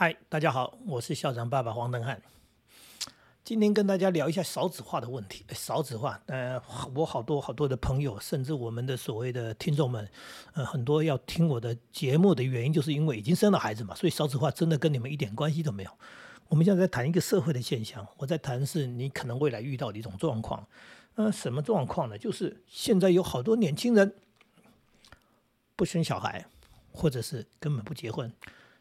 嗨，大家好，我是校长爸爸黄登汉。今天跟大家聊一下少子化的问题。少子化，呃，我好多好多的朋友，甚至我们的所谓的听众们，呃，很多要听我的节目的原因，就是因为已经生了孩子嘛，所以少子化真的跟你们一点关系都没有。我们现在在谈一个社会的现象，我在谈是你可能未来遇到的一种状况。呃，什么状况呢？就是现在有好多年轻人不生小孩，或者是根本不结婚。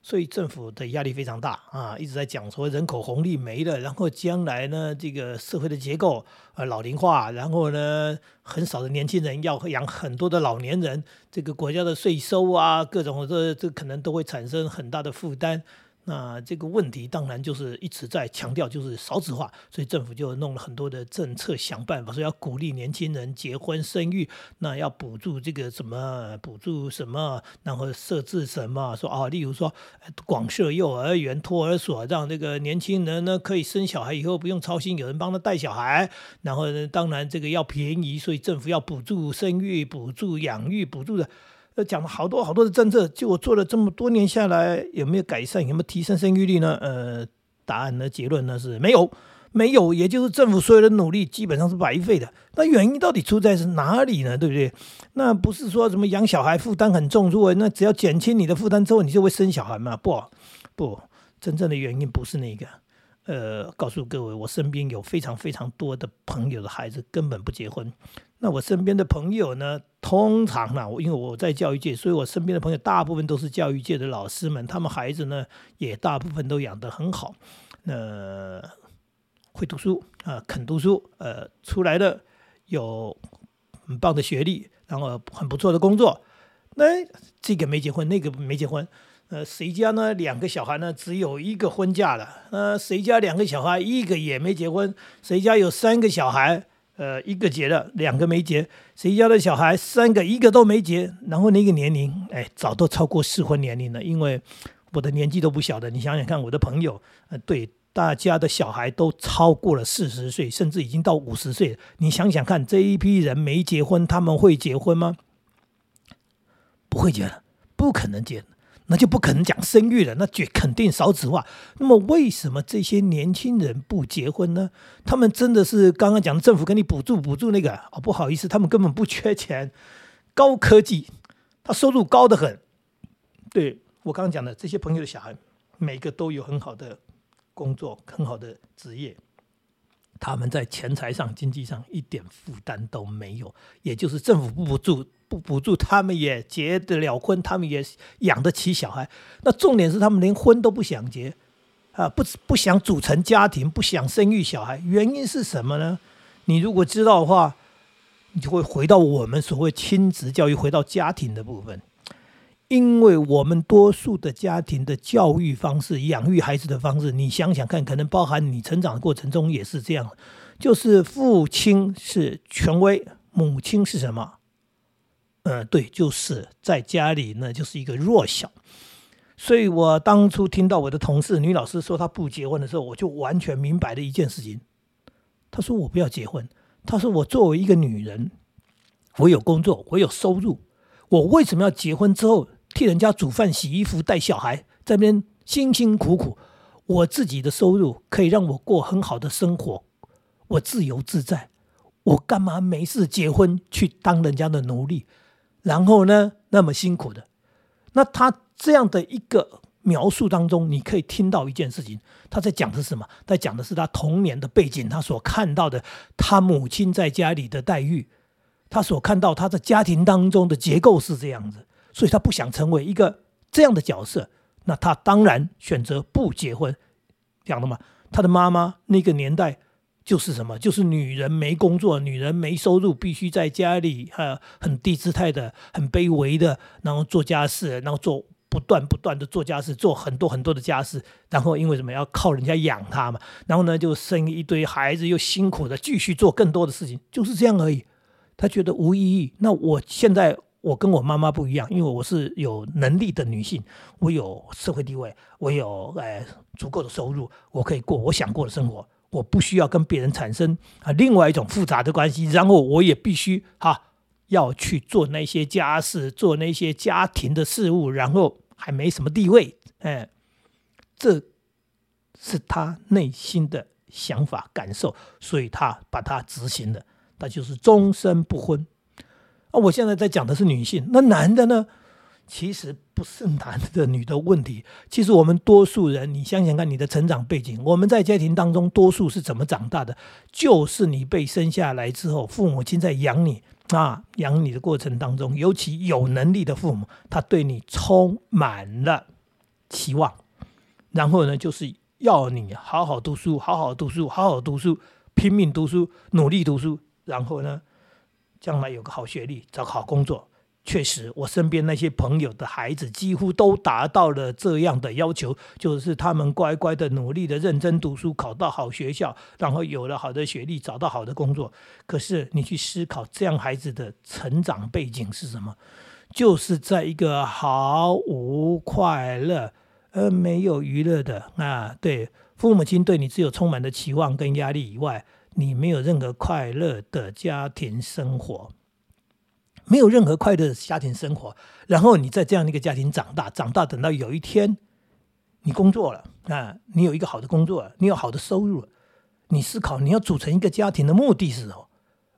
所以政府的压力非常大啊，一直在讲说人口红利没了，然后将来呢，这个社会的结构啊老龄化，然后呢，很少的年轻人要养很多的老年人，这个国家的税收啊，各种这这可能都会产生很大的负担。那这个问题当然就是一直在强调，就是少子化，所以政府就弄了很多的政策，想办法说要鼓励年轻人结婚生育，那要补助这个什么，补助什么，然后设置什么，说啊，例如说广设幼儿园、托儿所，让这个年轻人呢可以生小孩以后不用操心，有人帮他带小孩，然后呢，当然这个要便宜，所以政府要补助生育、补助养育、补助的。讲了好多好多的政策，就我做了这么多年下来，有没有改善？有没有提升生育率呢？呃，答案的结论呢是没有，没有，也就是政府所有的努力基本上是白费的。那原因到底出在是哪里呢？对不对？那不是说什么养小孩负担很重，如果那只要减轻你的负担之后，你就会生小孩吗？不，不，真正的原因不是那个。呃，告诉各位，我身边有非常非常多的朋友的孩子根本不结婚。那我身边的朋友呢，通常呢，我因为我在教育界，所以我身边的朋友大部分都是教育界的老师们，他们孩子呢也大部分都养得很好，那会读书啊，肯读书，呃，出来的有很棒的学历，然后很不错的工作。那这个没结婚，那个没结婚。呃，谁家呢？两个小孩呢？只有一个婚嫁了。呃，谁家两个小孩，一个也没结婚？谁家有三个小孩？呃，一个结了，两个没结。谁家的小孩三个，一个都没结？然后那个年龄，哎，早都超过适婚年龄了。因为我的年纪都不小的，你想想看，我的朋友，呃，对，大家的小孩都超过了四十岁，甚至已经到五十岁。你想想看，这一批人没结婚，他们会结婚吗？不会结了，不可能结。那就不可能讲生育了，那绝肯定少子化。那么为什么这些年轻人不结婚呢？他们真的是刚刚讲政府给你补助补助那个哦，不好意思，他们根本不缺钱。高科技，他收入高的很。对我刚刚讲的这些朋友的小孩，每个都有很好的工作，很好的职业。他们在钱财上、经济上一点负担都没有，也就是政府不补助。不补助，他们也结得了婚，他们也养得起小孩。那重点是他们连婚都不想结，啊，不不想组成家庭，不想生育小孩。原因是什么呢？你如果知道的话，你就会回到我们所谓亲子教育，回到家庭的部分。因为我们多数的家庭的教育方式、养育孩子的方式，你想想看，可能包含你成长的过程中也是这样，就是父亲是权威，母亲是什么？嗯，对，就是在家里呢，就是一个弱小。所以我当初听到我的同事女老师说她不结婚的时候，我就完全明白了一件事情。她说我不要结婚，她说我作为一个女人，我有工作，我有收入，我为什么要结婚之后替人家煮饭、洗衣服、带小孩，在那边辛辛苦苦，我自己的收入可以让我过很好的生活，我自由自在，我干嘛没事结婚去当人家的奴隶？然后呢，那么辛苦的，那他这样的一个描述当中，你可以听到一件事情，他在讲的是什么？在讲的是他童年的背景，他所看到的他母亲在家里的待遇，他所看到他的家庭当中的结构是这样子，所以他不想成为一个这样的角色，那他当然选择不结婚，讲的嘛，他的妈妈那个年代。就是什么？就是女人没工作，女人没收入，必须在家里哈很低姿态的、很卑微的，然后做家事，然后做不断不断的做家事，做很多很多的家事，然后因为什么要靠人家养她嘛，然后呢就生一堆孩子，又辛苦的继续做更多的事情，就是这样而已。她觉得无意义。那我现在我跟我妈妈不一样，因为我是有能力的女性，我有社会地位，我有呃足够的收入，我可以过我想过的生活。我不需要跟别人产生啊另外一种复杂的关系，然后我也必须哈要去做那些家事，做那些家庭的事务，然后还没什么地位，哎，这是他内心的想法感受，所以他把它执行了，那就是终身不婚。啊，我现在在讲的是女性，那男的呢？其实不是男的女的问题，其实我们多数人，你想想看，你的成长背景，我们在家庭当中多数是怎么长大的？就是你被生下来之后，父母亲在养你啊，养你的过程当中，尤其有能力的父母，他对你充满了期望，然后呢，就是要你好好读书，好好读书，好好读书，拼命读书，努力读书，然后呢？将来有个好学历，找个好工作。确实，我身边那些朋友的孩子几乎都达到了这样的要求，就是他们乖乖的、努力的、认真读书，考到好学校，然后有了好的学历，找到好的工作。可是，你去思考，这样孩子的成长背景是什么？就是在一个毫无快乐、而没有娱乐的啊，对父母亲对你只有充满了期望跟压力以外。你没有任何快乐的家庭生活，没有任何快乐的家庭生活，然后你在这样的一个家庭长大，长大等到有一天你工作了啊，你有一个好的工作，你有好的收入，你思考你要组成一个家庭的目的是什么？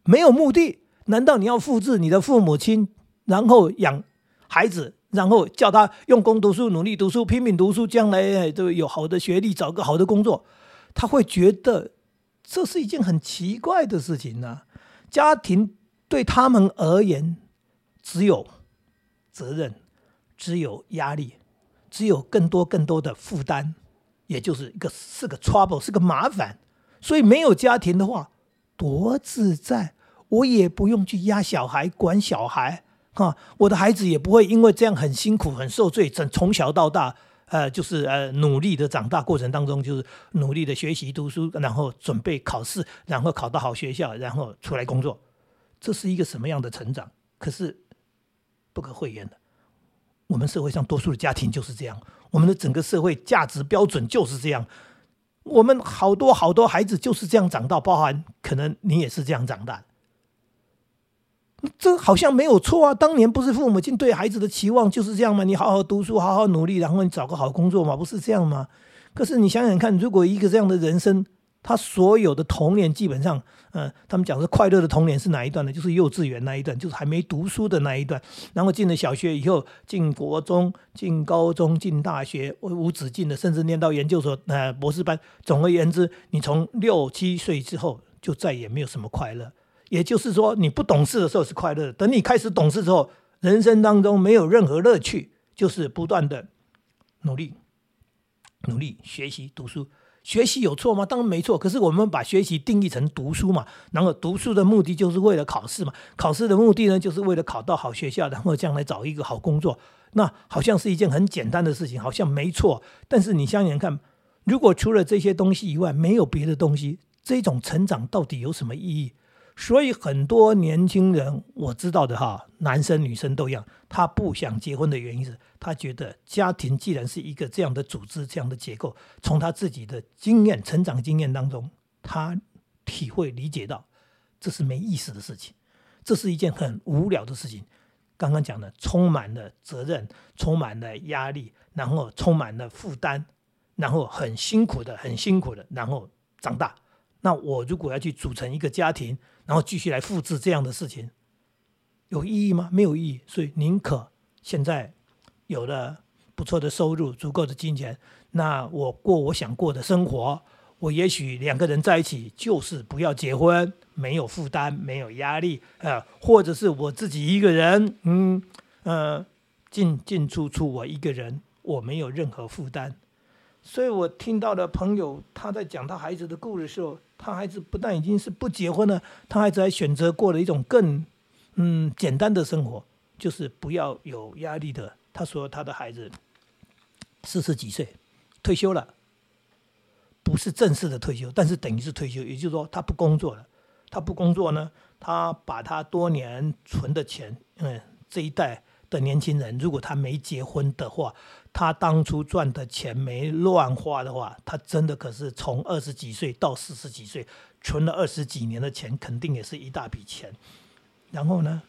没有目的，难道你要复制你的父母亲，然后养孩子，然后叫他用功读书、努力读书、拼命读书，将来都有好的学历，找个好的工作？他会觉得。这是一件很奇怪的事情呢。家庭对他们而言，只有责任，只有压力，只有更多更多的负担，也就是一个是个 trouble，是个麻烦。所以没有家庭的话，多自在，我也不用去压小孩、管小孩，哈，我的孩子也不会因为这样很辛苦、很受罪，从从小到大。呃，就是呃，努力的长大过程当中，就是努力的学习读书，然后准备考试，然后考到好学校，然后出来工作，这是一个什么样的成长？可是不可讳言的，我们社会上多数的家庭就是这样，我们的整个社会价值标准就是这样，我们好多好多孩子就是这样长大，包含可能你也是这样长大。这好像没有错啊！当年不是父母亲对孩子的期望就是这样吗？你好好读书，好好努力，然后你找个好工作嘛，不是这样吗？可是你想想看，如果一个这样的人生，他所有的童年基本上，嗯，他们讲的快乐的童年是哪一段呢？就是幼稚园那一段，就是还没读书的那一段。然后进了小学以后，进国中、进高中、进大学，无止境的，甚至念到研究所、呃博士班。总而言之，你从六七岁之后，就再也没有什么快乐。也就是说，你不懂事的时候是快乐的，等你开始懂事之后，人生当中没有任何乐趣，就是不断的努力、努力学习、读书。学习有错吗？当然没错。可是我们把学习定义成读书嘛，然后读书的目的就是为了考试嘛，考试的目的呢，就是为了考到好学校，然后将来找一个好工作。那好像是一件很简单的事情，好像没错。但是你想想看，如果除了这些东西以外没有别的东西，这种成长到底有什么意义？所以很多年轻人，我知道的哈，男生女生都一样，他不想结婚的原因是他觉得家庭既然是一个这样的组织、这样的结构，从他自己的经验、成长经验当中，他体会理解到这是没意思的事情，这是一件很无聊的事情。刚刚讲的，充满了责任，充满了压力，然后充满了负担，然后很辛苦的、很辛苦的，然后长大。那我如果要去组成一个家庭，然后继续来复制这样的事情，有意义吗？没有意义。所以宁可现在有了不错的收入、足够的金钱，那我过我想过的生活。我也许两个人在一起，就是不要结婚，没有负担，没有压力，呃，或者是我自己一个人，嗯呃，进进出出我一个人，我没有任何负担。所以我听到的朋友他在讲他孩子的故事的时候。他孩子不但已经是不结婚了，他孩子还选择过了一种更嗯简单的生活，就是不要有压力的。他说他的孩子四十几岁退休了，不是正式的退休，但是等于是退休，也就是说他不工作了。他不工作呢，他把他多年存的钱，嗯，这一代的年轻人，如果他没结婚的话。他当初赚的钱没乱花的话，他真的可是从二十几岁到四十几岁存了二十几年的钱，肯定也是一大笔钱。然后呢，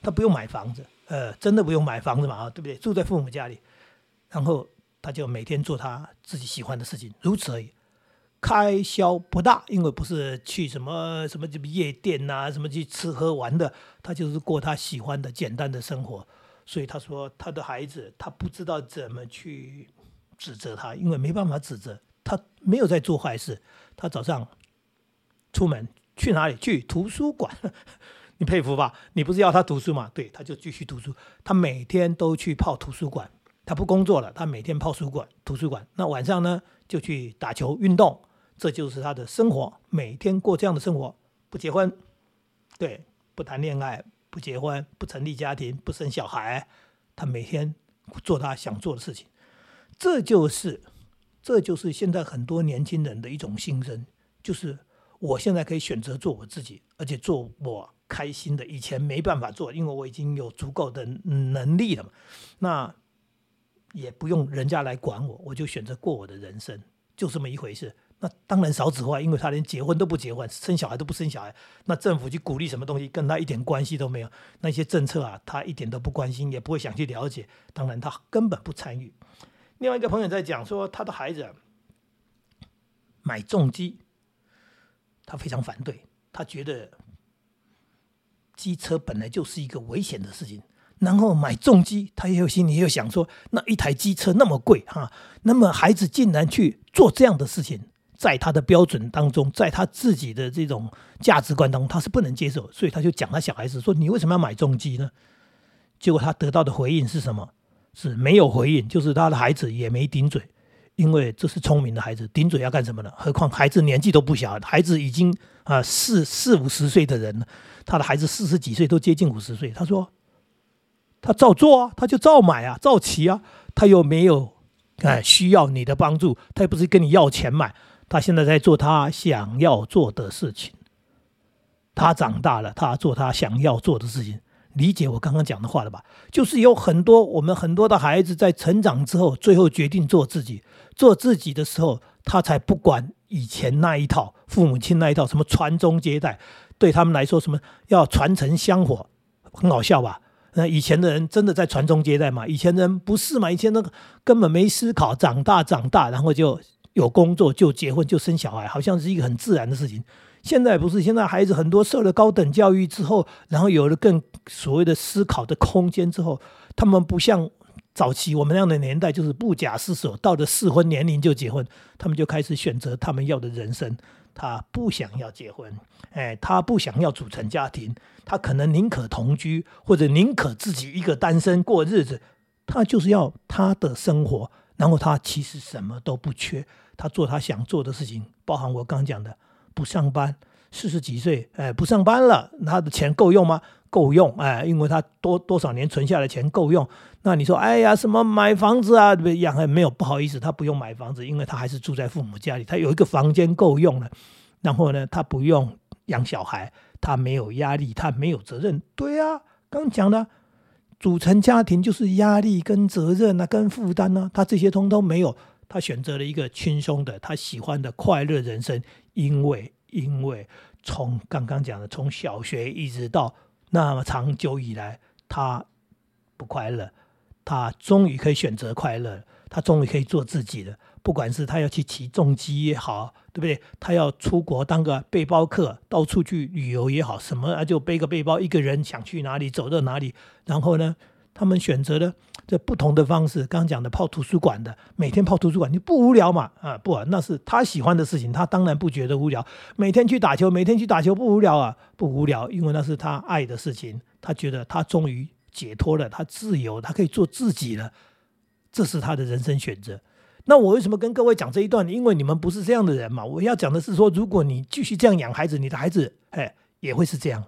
他不用买房子，呃，真的不用买房子嘛啊，对不对？住在父母家里，然后他就每天做他自己喜欢的事情，如此而已。开销不大，因为不是去什么什么什么夜店呐，什么去吃喝玩的，他就是过他喜欢的简单的生活。所以他说，他的孩子他不知道怎么去指责他，因为没办法指责他没有在做坏事。他早上出门去哪里？去图书馆。你佩服吧？你不是要他读书吗？对，他就继续读书。他每天都去泡图书馆，他不工作了，他每天泡书馆、图书馆。那晚上呢，就去打球运动。这就是他的生活，每天过这样的生活，不结婚，对，不谈恋爱，不结婚，不成立家庭，不生小孩，他每天做他想做的事情，这就是，这就是现在很多年轻人的一种心声，就是我现在可以选择做我自己，而且做我开心的，以前没办法做，因为我已经有足够的能力了嘛，那也不用人家来管我，我就选择过我的人生，就这么一回事。那当然少子化，因为他连结婚都不结婚，生小孩都不生小孩。那政府去鼓励什么东西，跟他一点关系都没有。那些政策啊，他一点都不关心，也不会想去了解。当然，他根本不参与。另外一个朋友在讲说，他的孩子买重机，他非常反对，他觉得机车本来就是一个危险的事情。然后买重机，他也有心里也有想说，那一台机车那么贵哈，那么孩子竟然去做这样的事情。在他的标准当中，在他自己的这种价值观当中，他是不能接受，所以他就讲他小孩子说：“你为什么要买重机呢？”结果他得到的回应是什么？是没有回应，就是他的孩子也没顶嘴，因为这是聪明的孩子，顶嘴要干什么呢？何况孩子年纪都不小，孩子已经啊四四五十岁的人了，他的孩子四十几岁都接近五十岁，他说他照做啊，他就照买啊，照骑啊，他又没有哎需要你的帮助，他又不是跟你要钱买。他现在在做他想要做的事情。他长大了，他做他想要做的事情。理解我刚刚讲的话了吧？就是有很多我们很多的孩子在成长之后，最后决定做自己。做自己的时候，他才不管以前那一套父母亲那一套什么传宗接代，对他们来说什么要传承香火，很好笑吧？那以前的人真的在传宗接代吗？以前人不是嘛？以前那个根本没思考，长大长大，然后就。有工作就结婚就生小孩，好像是一个很自然的事情。现在不是，现在孩子很多受了高等教育之后，然后有了更所谓的思考的空间之后，他们不像早期我们那样的年代，就是不假思索，到了适婚年龄就结婚，他们就开始选择他们要的人生。他不想要结婚，哎，他不想要组成家庭，他可能宁可同居，或者宁可自己一个单身过日子，他就是要他的生活。然后他其实什么都不缺。他做他想做的事情，包含我刚讲的，不上班，四十几岁，哎，不上班了，他的钱够用吗？够用，哎，因为他多多少年存下的钱够用。那你说，哎呀，什么买房子啊？养还没有，不好意思，他不用买房子，因为他还是住在父母家里，他有一个房间够用了。然后呢，他不用养小孩，他没有压力，他没有责任。对啊，刚讲的，组成家庭就是压力跟责任啊，跟负担啊，他这些通通没有。他选择了一个轻松的、他喜欢的快乐人生，因为因为从刚刚讲的，从小学一直到那么长久以来，他不快乐，他终于可以选择快乐，他终于可以做自己了。不管是他要去骑重机也好，对不对？他要出国当个背包客，到处去旅游也好，什么啊就背个背包，一个人想去哪里走到哪里，然后呢？他们选择了这不同的方式，刚刚讲的泡图书馆的，每天泡图书馆，你不无聊嘛？啊，不，那是他喜欢的事情，他当然不觉得无聊。每天去打球，每天去打球不无聊啊？不无聊，因为那是他爱的事情，他觉得他终于解脱了，他自由，他可以做自己了，这是他的人生选择。那我为什么跟各位讲这一段？因为你们不是这样的人嘛。我要讲的是说，如果你继续这样养孩子，你的孩子，哎，也会是这样。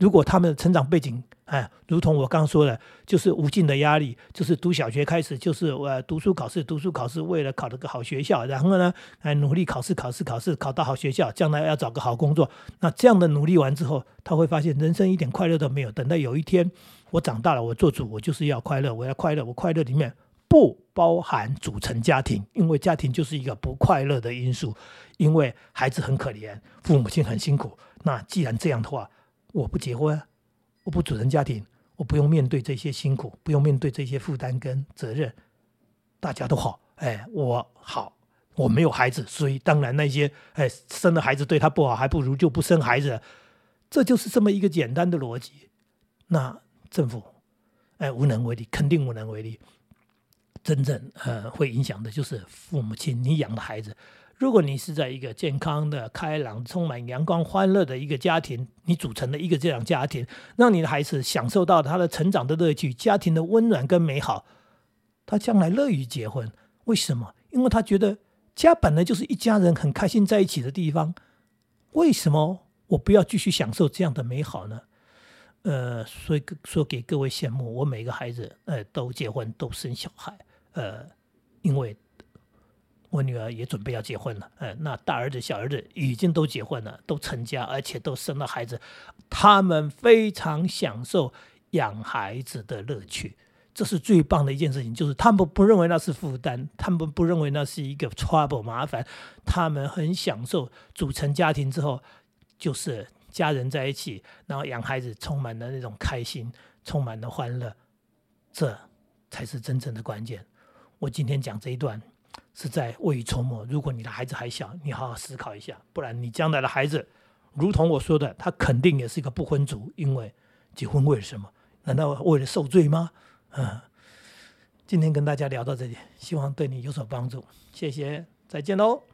如果他们的成长背景，哎，如同我刚刚说的，就是无尽的压力，就是读小学开始，就是我读书考试，读书考试，为了考了个好学校，然后呢，哎，努力考试，考试，考试，考到好学校，将来要找个好工作。那这样的努力完之后，他会发现人生一点快乐都没有。等到有一天我长大了，我做主，我就是要快乐，我要快乐，我快乐里面不包含组成家庭，因为家庭就是一个不快乐的因素，因为孩子很可怜，父母亲很辛苦。那既然这样的话，我不结婚。我不组成家庭，我不用面对这些辛苦，不用面对这些负担跟责任，大家都好，哎，我好，我没有孩子，所以当然那些哎生了孩子对他不好，还不如就不生孩子。这就是这么一个简单的逻辑。那政府哎无能为力，肯定无能为力。真正呃会影响的就是父母亲，你养的孩子。如果你是在一个健康的、开朗、充满阳光、欢乐的一个家庭，你组成了一个这样家庭，让你的孩子享受到他的成长的乐趣、家庭的温暖跟美好，他将来乐于结婚。为什么？因为他觉得家本来就是一家人很开心在一起的地方。为什么我不要继续享受这样的美好呢？呃，所以说给各位羡慕，我每个孩子呃都结婚都生小孩，呃，因为。我女儿也准备要结婚了，呃，那大儿子、小儿子已经都结婚了，都成家，而且都生了孩子，他们非常享受养孩子的乐趣，这是最棒的一件事情，就是他们不认为那是负担，他们不认为那是一个 trouble 麻烦，他们很享受组成家庭之后，就是家人在一起，然后养孩子，充满了那种开心，充满了欢乐，这才是真正的关键。我今天讲这一段。是在未雨绸缪。如果你的孩子还小，你好好思考一下，不然你将来的孩子，如同我说的，他肯定也是一个不婚族。因为结婚为了什么？难道为了受罪吗？嗯，今天跟大家聊到这里，希望对你有所帮助。谢谢，再见喽。